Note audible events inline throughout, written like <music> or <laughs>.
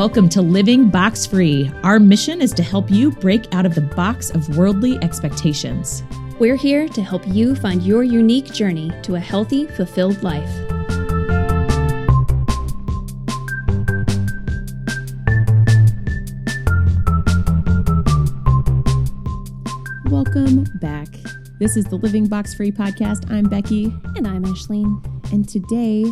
Welcome to Living Box Free. Our mission is to help you break out of the box of worldly expectations. We're here to help you find your unique journey to a healthy, fulfilled life. Welcome back. This is the Living Box Free podcast. I'm Becky, And I'm Ashleen. and today,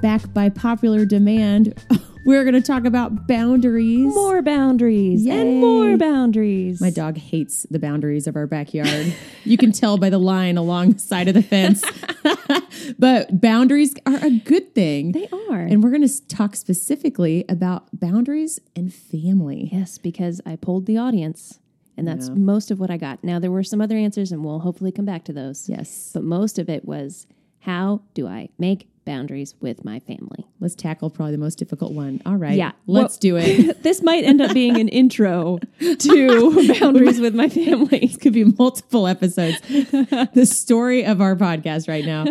back by popular demand, <laughs> we're going to talk about boundaries. More boundaries Yay. and more boundaries. My dog hates the boundaries of our backyard. you can tell by the line along the side of the fence. <laughs> but boundaries are a good thing. They are. And we're going to talk specifically about boundaries and family. yes, because I polled the audience, and that's Yeah. most of what I got. Now, there were some other answers, and we'll hopefully come back to those. Yes. But most of it was how do I make boundaries with my family? Let's tackle probably the most difficult one. All right. Yeah. Let's do it. <laughs> this might end up being an intro <laughs> to boundaries with my family. This could be multiple episodes. the story of our podcast right now.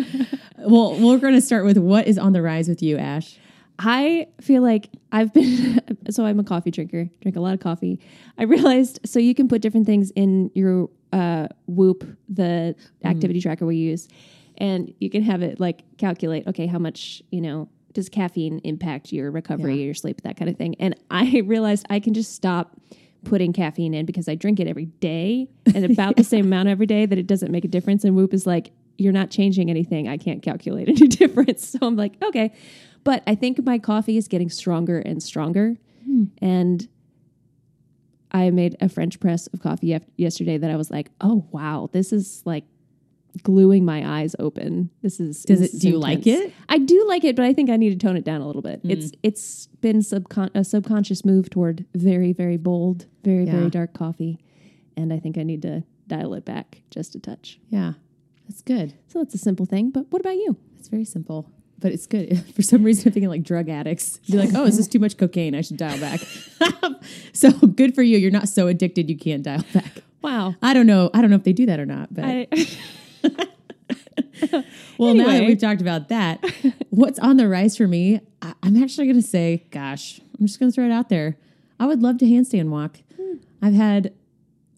Well, we're going to start with what is on the rise with you, Ash. I feel like I've been <laughs> so I'm a coffee drinker, drink a lot of coffee. I realized so you can put different things in your uh, Whoop, the activity tracker we use, and you can have it like calculate okay how much you know does caffeine impact your recovery, your sleep, that kind of thing. And <laughs> I realized I can just stop putting caffeine in because I drink it every day <laughs> and about the same amount every day that it doesn't make a difference. And Whoop is like, you're not changing anything. I can't calculate any <laughs> difference. So I'm like, okay. But I think my coffee is getting stronger and stronger. Hmm. And I made a French press of coffee yesterday that I was like, oh, wow, this is like gluing my eyes open. This is Does this it- is do you like it? I do like it, but I think I need to tone it down a little bit. It's mm. it's been subcon- a subconscious move toward very very bold, very Yeah. very dark coffee, and I think I need to dial it back just a touch. Yeah, that's good. So it's a simple thing, but what about you? It's very simple, but it's good. <laughs> For some reason, I'm thinking like drug addicts. Be like, oh, is this too much cocaine? I should dial back. <laughs> so good for you. You're not so addicted you can't dial back. Wow. I don't know. I don't know if they do that or not, but I, <laughs> Well, now that we've talked about that, what's on the rise for me? I, I'm actually going to say, gosh, I'm just going to throw it out there. I would love to handstand walk. Hmm. I've had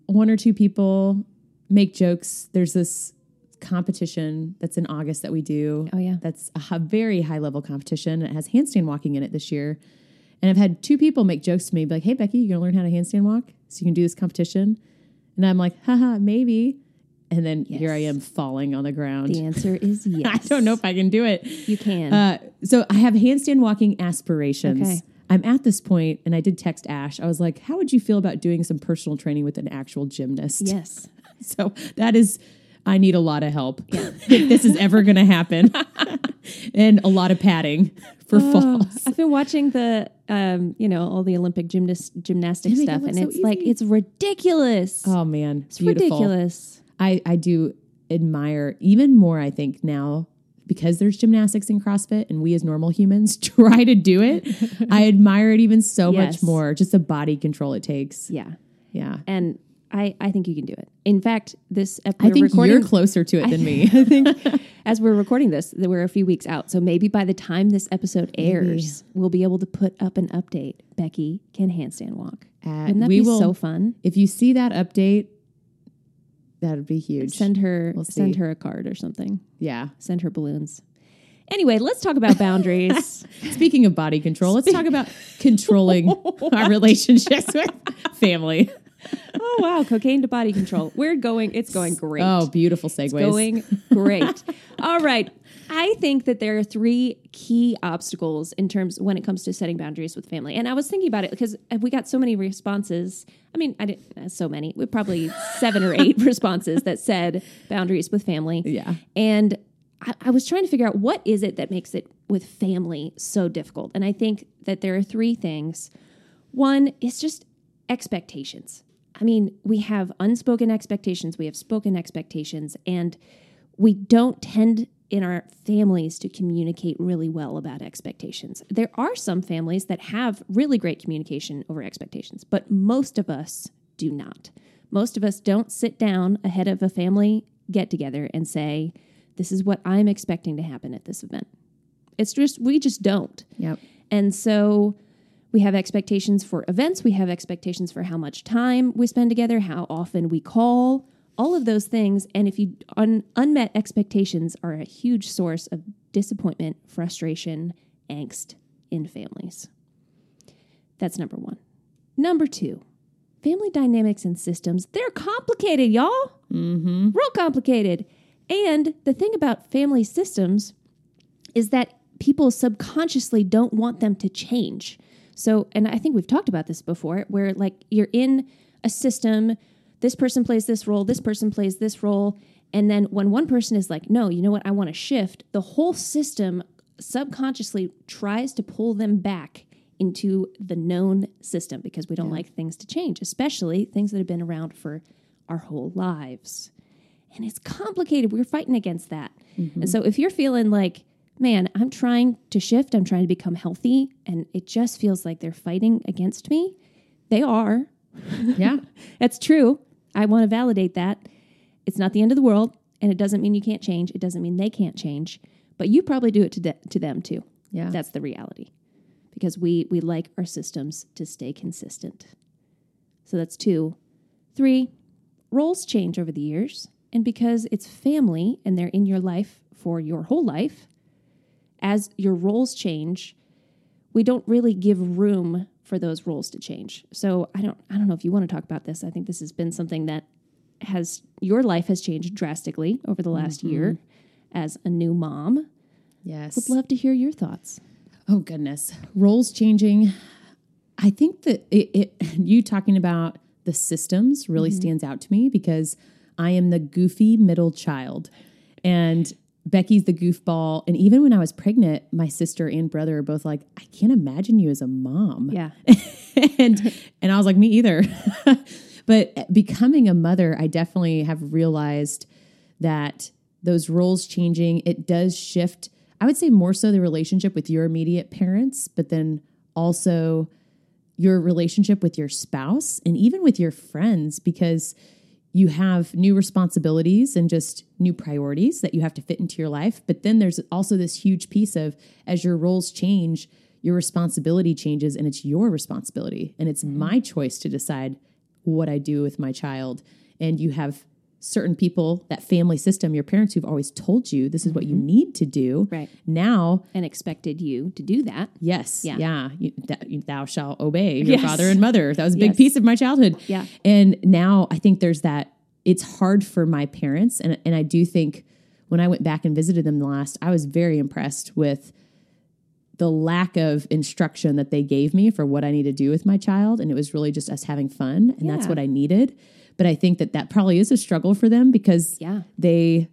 one or two people make jokes. There's this competition that's in August that we do. Oh, yeah. That's a very high level competition. It has handstand walking in it this year. And I've had two people make jokes to me, be like, hey, Becky, you're going to learn how to handstand walk so you can do this competition? And I'm like, haha, maybe. And then here I am falling on the ground. the answer <laughs> is yes. I don't know if I can do it. you can. Uh, so I have handstand walking aspirations. Okay. I'm at this point, and I did text Ash. I was like, "How would you feel about doing some personal training with an actual gymnast?" yes. <laughs> So that is, I need a lot of help <laughs> if this is ever going to happen, and a lot of padding for Oh, falls. I've been watching the, um, you know, all the Olympic gymnast gymnastic stuff, and so it's like it's ridiculous. Oh man, it's beautiful. ridiculous. I I do admire even more. I think now because there's gymnastics in CrossFit and we as normal humans <laughs> try to do it. I <laughs> admire it even so much more. Just the body control it takes. Yeah, Yeah. and I, I think you can do it. In fact, this I think you're closer to it than me. <laughs> I think as we're recording this, that we're a few weeks out. So maybe by the time this episode airs, we'll be able to put up an update. Becky can handstand walk. Uh, Wouldn't that be will, so fun? If you see that update, that'd be huge. Send her We'll send her a card or something. yeah. Send her balloons. Anyway, let's talk about boundaries. <laughs> Speaking of body control, let's talk about <laughs> controlling our relationships with family. oh wow, cocaine to body control. We're going. It's going great. Oh, beautiful segues. going great. <laughs> All right. I think that there are three key obstacles in terms when it comes to setting boundaries with family. And I was thinking about it because we got so many responses. I mean, I didn't uh, so many. We probably <laughs> seven or eight responses that said boundaries with family. Yeah. And I, I was trying to figure out what is it that makes it with family so difficult. And I think that there are three things. One is just expectations. I mean, we have unspoken expectations, we have spoken expectations, and we don't tend in our families to communicate really well about expectations. There are some families that have really great communication over expectations, but most of us do not. Most of us don't sit down ahead of a family get together and say, This is what I'm expecting to happen at this event. It's just, we just don't. Yep. And so We have expectations for events. We have expectations for how much time we spend together, how often we call, all of those things. And if you un, unmet expectations are a huge source of disappointment, frustration, angst in families. That's number one. Number two, family dynamics and systems, they're complicated, y'all. Mm-hmm. Real complicated. And the thing about family systems is that people subconsciously don't want them to change. So, and I think we've talked about this before, where like you're in a system, this person plays this role, this person plays this role. And then when one person is like, no, you know what, I want to shift, the whole system subconsciously tries to pull them back into the known system because we don't like things to change, especially things that have been around for our whole lives. And it's complicated. We're fighting against that. Mm-hmm. And so if you're feeling like, man, I'm trying to shift, I'm trying to become healthy, and it just feels like they're fighting against me, they are. <laughs> Yeah. That's true. I want to validate that. It's not the end of the world, and it doesn't mean you can't change. It doesn't mean they can't change, but you probably do it to, de- to them too. Yeah. That's the reality because we, we like our systems to stay consistent. So that's two. Three, roles change over the years. And because it's family and they're in your life for your whole life, as your roles change, we don't really give room for those roles to change. So I don't I don't know if you want to talk about this. I think this has been something that has your life has changed drastically over the last mm-hmm. year as a new mom. yes. Would love to hear your thoughts. Oh goodness, roles changing. I think that it, it <laughs> you talking about the systems really mm-hmm. stands out to me because I am the goofy middle child, and Becky's the goofball. And even when I was pregnant, my sister and brother are both like, "I can't imagine you as a mom." Yeah. <laughs> and and I was like, me either. <laughs> but becoming a mother, I definitely have realized that those roles changing, it does shift. I would say more so the relationship with your immediate parents, but then also your relationship with your spouse and even with your friends because you have new responsibilities and just new priorities that you have to fit into your life. But then there's also this huge piece of as your roles change, your responsibility changes and it's your responsibility. And it's mm-hmm. my choice to decide what I do with my child. And you have certain people, that family system, your parents who've always told you this is what you mm-hmm. need to do. Right. Now, And expected you to do that. yes, Yeah. yeah, you, that, you- thou shalt obey your Yes. father and mother. That was a big Yes. piece of my childhood. Yeah. And now I think there's that, it's hard for my parents. And, and I do think when I went back and visited them last, I was very impressed with the lack of instruction that they gave me for what I need to do with my child. And it was really just us having fun. And that's what I needed. But I think that that probably is a struggle for them because Yeah. they,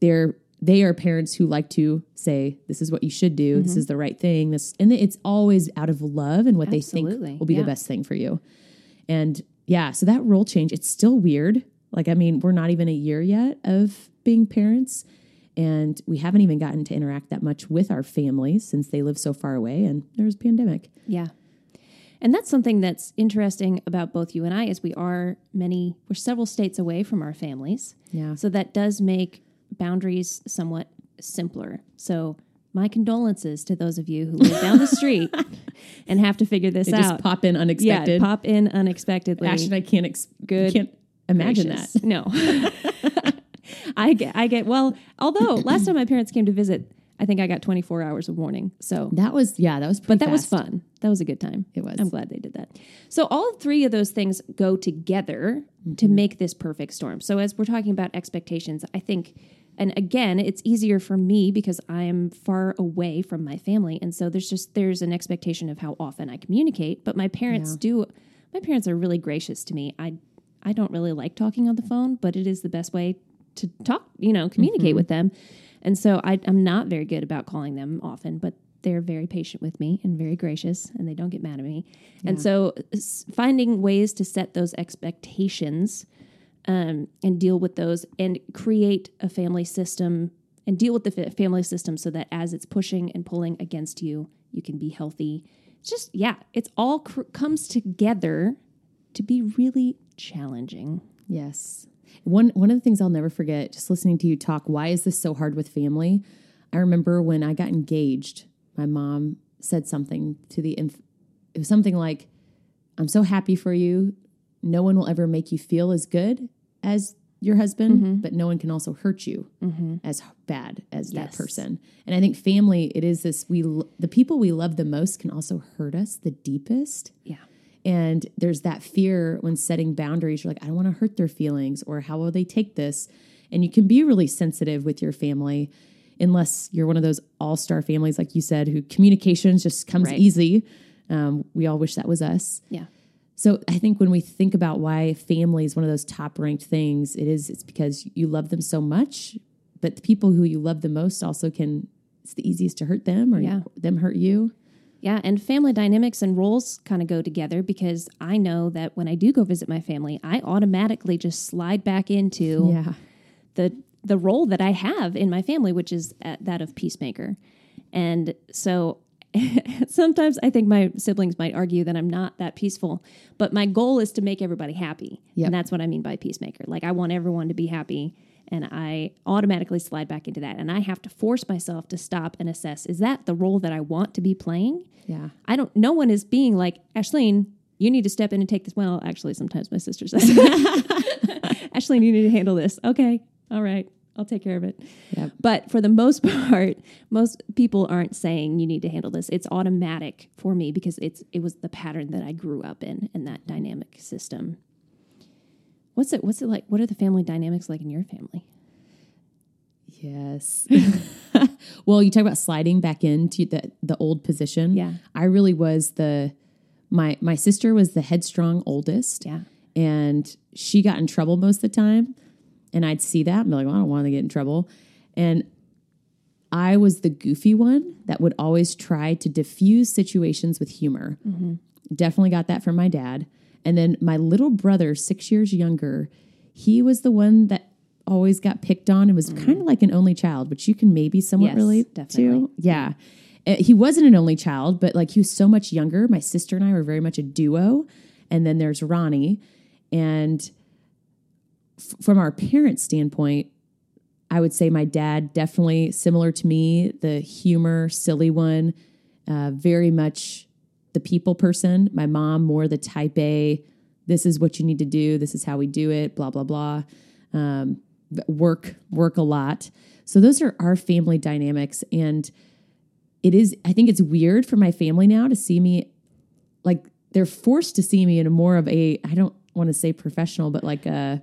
they're, they are parents who like to say, this is what you should do. Mm-hmm. This is the right thing. This, and it's always out of love and what they think will be Yeah. the best thing for you. And yeah, so that role change, it's still weird. Like, I mean, we're not even a year yet of being parents, and we haven't even gotten to interact that much with our families since they live so far away and there was a pandemic. Yeah. And that's something that's interesting about both you and I is we are many we're several states away from our families. Yeah. So that does make boundaries somewhat simpler. So my condolences to those of you who live down the street <laughs> and have to figure this They out. just pop in yeah, unexpected. pop in unexpectedly. Ashton, I can't, ex- Good can't imagine gracious. that. No. <laughs> I get I get well, although last time my parents came to visit, I think I got 24 hours of warning. So That was, yeah, that was but that was fun. That was a good time. It was. I'm glad they did that. So all three of those things go together to Mm-hmm. make this perfect storm. So as we're talking about expectations, I think and again, it's easier for me because I am far away from my family and so there's just there's an expectation of how often I communicate, but my parents do my parents are really gracious to me. I I don't really like talking on the phone, but it is the best way to talk, you know, communicate Mm-hmm. with them. And so I, I'm not very good about calling them often, but they're very patient with me and very gracious, and they don't get mad at me. And so finding ways to set those expectations um, and deal with those and create a family system and deal with the fa- family system so that as it's pushing and pulling against you, you can be healthy. It's just, yeah, it's all cr- comes together to be really challenging. Yes. One one of the things I'll never forget, just listening to you talk, why is this so hard with family? I remember when I got engaged, my mom said something to the inf- it was something like, I'm so happy for you. No one will ever make you feel as good as your husband, Mm-hmm. but no one can also hurt you as bad as that person. And I think family, it is this we l- the people we love the most can also hurt us the deepest. Yeah. And there's that fear when setting boundaries. You're like, I don't want to hurt their feelings, or how will they take this? And you can be really sensitive with your family, unless you're one of those all star families, like you said, who communications just comes Right. easy. Um, we all wish that was us. Yeah. So I think when we think about why family is one of those top ranked things, it is it's because you love them so much, but the people who you love the most also can. It's the easiest to hurt them, or Yeah. them hurt you. Yeah, and family dynamics and roles kind of go together because I know that when I do go visit my family, I automatically just slide back into Yeah. the the role that I have in my family, which is uh, that of peacemaker. And so <laughs> sometimes I think my siblings might argue that I'm not that peaceful, but my goal is to make everybody happy. Yep. And that's what I mean by peacemaker. Like I want everyone to be happy and I automatically slide back into that and I have to force myself to stop and assess is that the role that I want to be playing? Yeah. I don't no one is being like, Ashleen, you need to step in and take this. Well, actually sometimes my sister says <laughs> Ashleen, you need to handle this. Okay. All right. I'll take care of it. Yep. But for the most <laughs> part, most people aren't saying you need to handle this. It's automatic for me because it's it was the pattern that I grew up in in that dynamic system. What's it what's it like? What are the family dynamics like in your family? Yes. <laughs> well, you talk about sliding back into the the old position. Yeah. I really was the my my sister was the headstrong oldest. Yeah. And she got in trouble most of the time. And I'd see that and be like, well, I don't want to get in trouble. And I was the goofy one that would always try to diffuse situations with humor. Mm-hmm. Definitely got that from my dad. And then my little brother, six years younger, he was the one that always got picked on and was kind of like an only child, which you can maybe somewhat Yes, relate definitely. to. Yeah. Uh, He wasn't an only child, but like he was so much younger. My sister and I were very much a duo. And then there's Ronnie. And f- from our parents' standpoint, I would say my dad definitely similar to me, the humor, silly one, uh, very much the people person. My mom more the type A. This is what you need to do. This is how we do it. Blah blah blah. Um, work work a lot. So those are our family dynamics, and it is. I think it's weird for my family now to see me like they're forced to see me in a more of a I don't want to say professional, but like a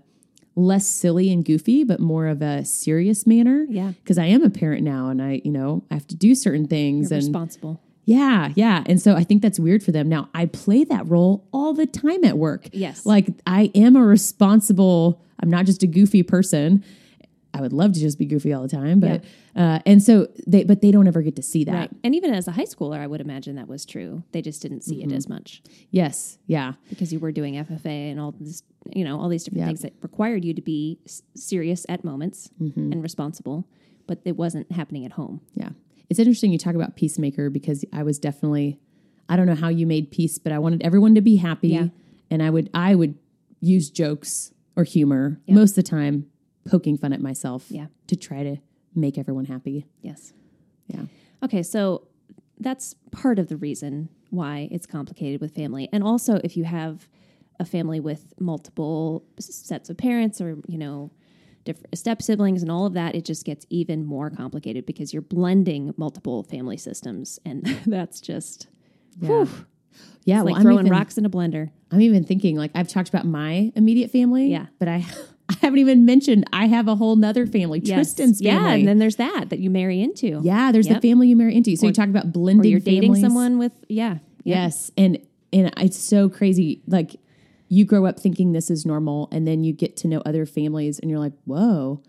less silly and goofy, but more of a serious manner. Yeah. Because I am a parent now and I, you know, I have to do certain things You're and responsible. Yeah, yeah. And so I think that's weird for them. Now I play that role all the time at work. Yes. Like I am a responsible, I'm not just a goofy person. I would love to just be goofy all the time, but uh, and so they but they don't ever get to see that. Right. And even as a high schooler, I would imagine that was true. They just didn't see Mm-hmm. it as much Yes. Yeah. because you were doing FFA and all this, you know, all these different Yeah. things that required you to be s- serious at moments Mm-hmm. and responsible, but it wasn't happening at home. Yeah. It's interesting you talk about peacemaker because I was definitely I don't know how you made peace, but I wanted everyone to be happy Yeah. and I would I would use jokes or humor most of the time poking fun at myself Yeah. to try to make everyone happy. Yes. Yeah. Okay, so that's part of the reason why it's complicated with family. And also if you have a family with multiple sets of parents or, you know, step siblings and all of that, it just gets even more complicated because you're blending multiple family systems and <laughs> that's just Yeah. Yeah, it's well, like I'm throwing even, rocks in a blender. I'm even thinking like I've talked about my immediate family. Yeah. But I <laughs> I haven't even mentioned I have a whole nother family, Yes. Tristan's family. Yeah, and then there's that that you marry into. yeah, there's Yep. the family you marry into. So you talk about blending Or you're dating someone with yeah. yeah. Yes, and and it's so crazy. Like you grow up thinking this is normal, and then you get to know other families, and you're like, "Whoa,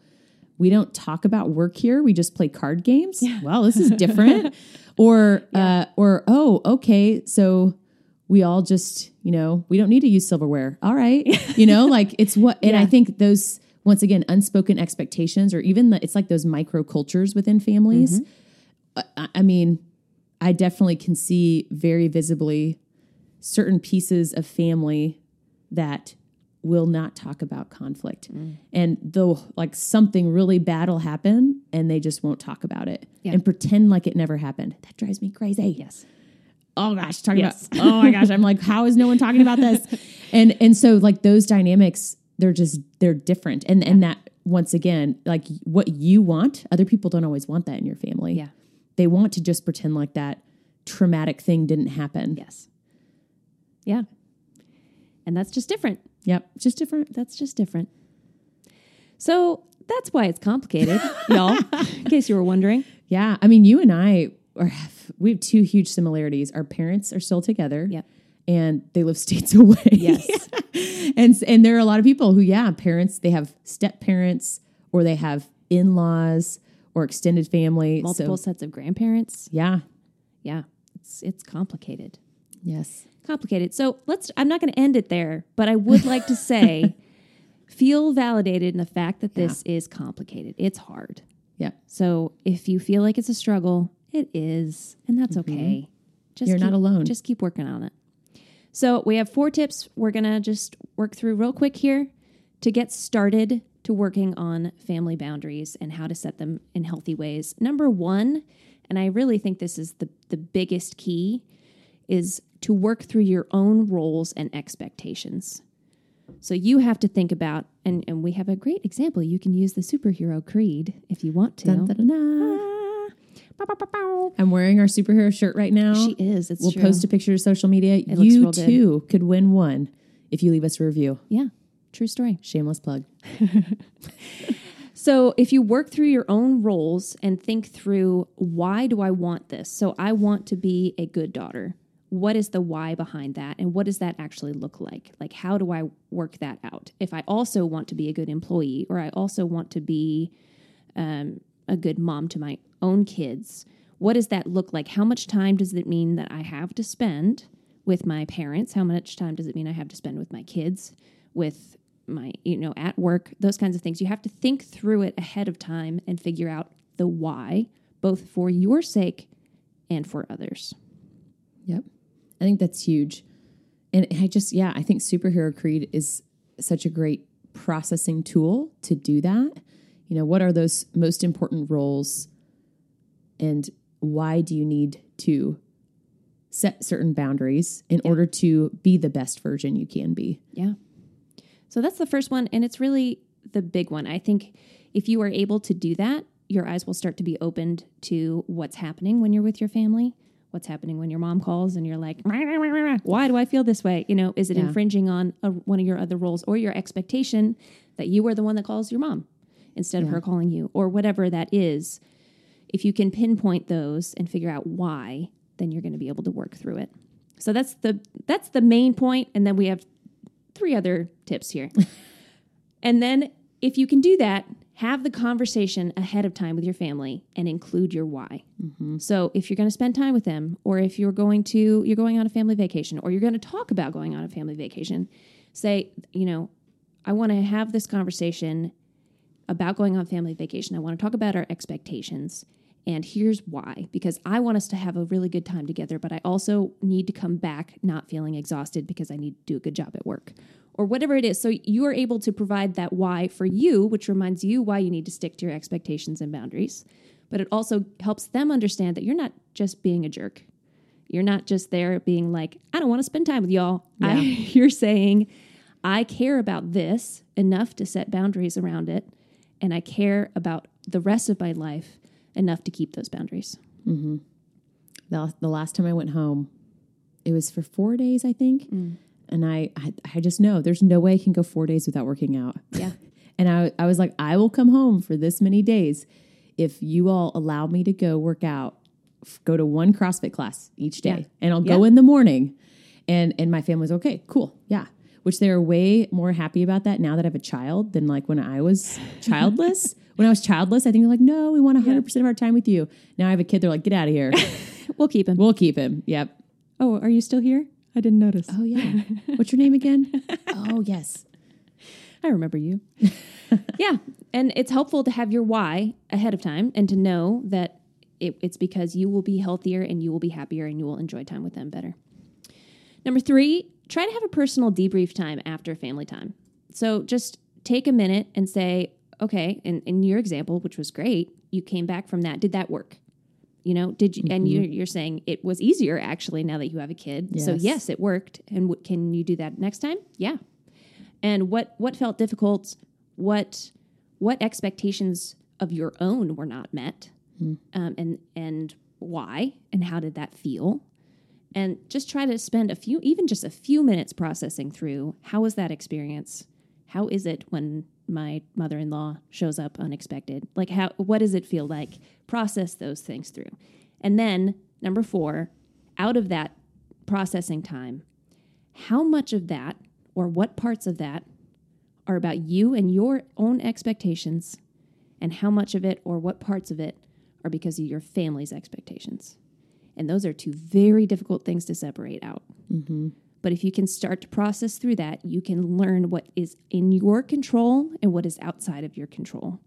we don't talk about work here. We just play card games. yeah. Well, this is different." <laughs> or uh, or oh, okay, so we all just you know we don't need to use silverware. All right, <laughs> you know, like it's what, and I think those once again unspoken expectations, or even the, it's like those micro cultures within families. I, I mean, I definitely can see very visibly certain pieces of family that will not talk about conflict. And though like something really bad will happen and they just won't talk about it Yeah. and pretend like it never happened. That drives me crazy. Yes. oh gosh, talking Yes. about oh my gosh, I'm like, how is no one talking about this? <laughs> And and so like those dynamics, they're just they're different. And and that once again, like what you want, other people don't always want that in your family. Yeah. They want to just pretend like that traumatic thing didn't happen. Yes. Yeah. And that's just different. Yep. Just different. That's just different. So that's why it's complicated, <laughs> y'all, in case you were wondering. Yeah. I mean, you and I are we have two huge similarities. Our parents are still together. Yep. And they live states <laughs> away. Yes. <laughs> and and there are a lot of people who, yeah, parents, they have step parents or they have in-laws or extended family. Multiple So sets of grandparents. yeah. Yeah. It's it's complicated. Yes. Complicated. So let's I'm not going to end it there, but I would like to say <laughs> feel validated in the fact that this is complicated. It's hard. Yeah. So if you feel like it's a struggle, it is, and that's okay. Just Mm-hmm. You're not alone. Just keep working on it. So we have four tips we're gonna just work through real quick here to get started to working on family boundaries and how to set them in healthy ways. Number one, and I really think this is the the biggest key, is to work through your own roles and expectations. So you have to think about, and, and we have a great example. You can use the superhero creed if you want to. Dun, dun, dun, dun. I'm wearing our superhero shirt right now. She is. It's we'll true. post a picture to social media. looks you real good. too could win one if you leave us a review. Yeah, true story. Shameless plug. <laughs> So if you work through your own roles and think through why do I want this? So I want to be a good daughter. What is the why behind that? And what does that actually look like? Like, how do I work that out? If I also want to be a good employee or I also want to be um, a good mom to my own kids, what does that look like? How much time does it mean that I have to spend with my parents? How much time does it mean I have to spend with my kids, with my, you know, at work, those kinds of things? You have to think through it ahead of time and figure out the why, both for your sake and for others. Yep. I think that's huge. And I just, yeah, I think Superhero Creed is such a great processing tool to do that. You know, what are those most important roles and why do you need to set certain boundaries in order to be the best version you can be? Yeah. So that's the first one. And it's really the big one. I think if you are able to do that, your eyes will start to be opened to what's happening when you're with your family, what's happening when your mom calls and you're like, "Rah, rah, rah, rah, why do I feel this way? You know, is it Yeah. infringing on a, one of your other roles or your expectation that you are the one that calls your mom instead of her calling you or whatever that is? If you can pinpoint those and figure out why, then you're going to be able to work through it. So that's the that's the main point and then we have three other tips here. <laughs> and then if you can do that, have the conversation ahead of time with your family and include your why. Mm-hmm. So if you're going to spend time with them or if you're going to you're going on a family vacation or you're going to talk about going on a family vacation, say, you know, I want to have this conversation about going on family vacation. I want to talk about our expectations. And here's why because I want us to have a really good time together, but I also need to come back not feeling exhausted because I need to do a good job at work or whatever it is. So you are able to provide that why for you, which reminds you why you need to stick to your expectations and boundaries. But it also helps them understand that you're not just being a jerk. You're not just there being like, I don't want to spend time with y'all. I, <laughs> you're saying, I care about this enough to set boundaries around it, and I care about the rest of my life enough to keep those boundaries. Mm-hmm. The, the last time I went home, it was for four days, I think. Mm. And I, I, I just know there's no way I can go four days without working out. Yeah. <laughs> And I, I was like, I will come home for this many days if you all allow me to go work out, go to one CrossFit class each day, Yeah. and I'll go in the morning. And and my family's okay, cool, yeah. Which they're way more happy about that now that I have a child than like when I was <laughs> childless. when I was childless, I think they're like, no, we want 100 percent of our time with you. Now I have a kid, they're like, get out of here. <laughs> We'll keep him. we'll keep him. Yep. Oh, are you still here? I didn't notice. Oh yeah. <laughs> What's your name again? oh yes. <laughs> I remember you. <laughs> yeah. And it's helpful to have your why ahead of time and to know that it, it's because you will be healthier and you will be happier and you will enjoy time with them better. Number three, try to have a personal debrief time after family time. So just take a minute and say, okay, in, in your example, which was great, you came back from that. Did that work? You know, did you, and you're, you're saying it was easier actually now that you have a kid. So Yes. yes, it worked. And w- can you do that next time? Yeah. And what what felt difficult? What what expectations of your own were not met? Um, and and why? And how did that feel? And just try to spend a few, even just a few minutes processing through how was that experience? How is it when my mother in law shows up unexpected? Like, how, what does it feel like? Process those things through. And then, number four, out of that processing time, how much of that or what parts of that are about you and your own expectations, and how much of it or what parts of it are because of your family's expectations? And those are two very difficult things to separate out. Mm-hmm. But if you can start to process through that, you can learn what is in your control and what is outside of your control.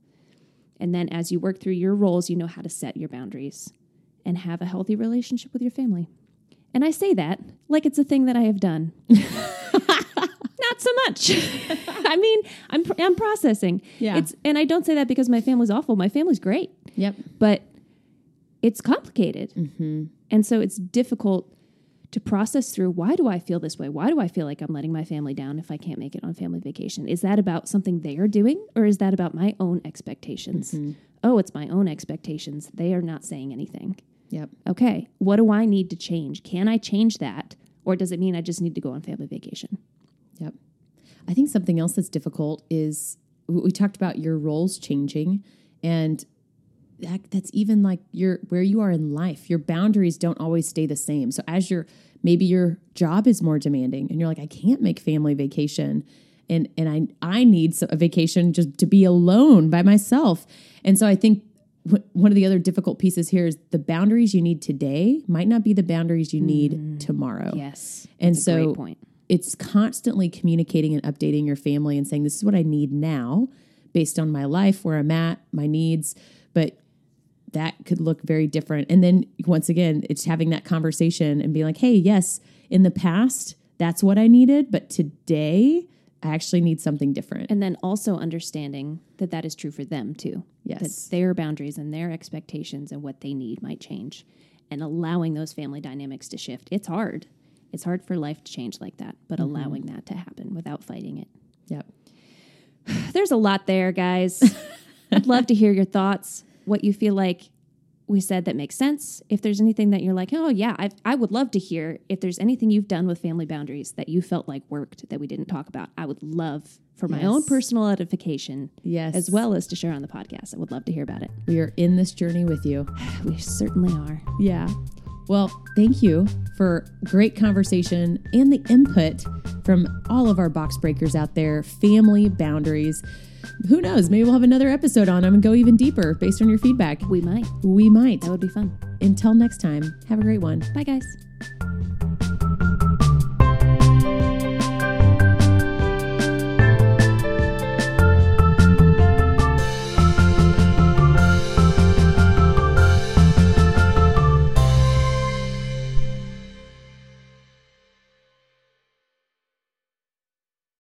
And then as you work through your roles, you know how to set your boundaries and have a healthy relationship with your family. And I say that like it's a thing that I have done. <laughs> Not so much. <laughs> I mean, I'm I'm processing. Yeah. It's and I don't say that because my family's awful. My family's great Yep. but it's complicated. Mm-hmm. And so it's difficult to process through why do I feel this way? Why do I feel like I'm letting my family down if I can't make it on family vacation? Is that about something they are doing or is that about my own expectations? Mm-hmm. Oh, it's my own expectations. They are not saying anything. Yep. Okay, what do I need to change? Can I change that? Or does it mean I just need to go on family vacation? Yep. I think something else that's difficult is we we talked about your roles changing and that, that's even like your where you are in life. Your boundaries don't always stay the same. So as your maybe your job is more demanding and you're like I can't make family vacation and and I I need a vacation just to be alone by myself. And so I think one of the other difficult pieces here is the boundaries you need today might not be the boundaries you need tomorrow. Yes. And so point. it's constantly communicating and updating your family and saying, this is what I need now based on my life, where I'm at, my needs. But that could look very different. And then once again, it's having that conversation and being like, hey, yes, in the past, that's what I needed. But today, I actually need something different. And then also understanding that that is true for them too. Yes. That their boundaries and their expectations and what they need might change and allowing those family dynamics to shift. It's hard. It's hard for life to change like that, but mm-hmm. allowing that to happen without fighting it. Yep. <sighs> There's a lot there, guys. <laughs> I'd love to hear your thoughts, what you feel like we said that makes sense. If there's anything that you're like, oh, yeah, I, I would love to hear. If there's anything you've done with family boundaries that you felt like worked that we didn't talk about, I would love for my own personal edification, Yes. as well as to share on the podcast. I would love to hear about it. We are in this journey with you. <sighs> We certainly are. Yeah. Well, thank you for great conversation and the input from all of our box breakers out there, family boundaries. Who knows? Maybe we'll have another episode on them and go even deeper based on your feedback. We might. We might. That would be fun. Until next time, have a great one. Bye, guys.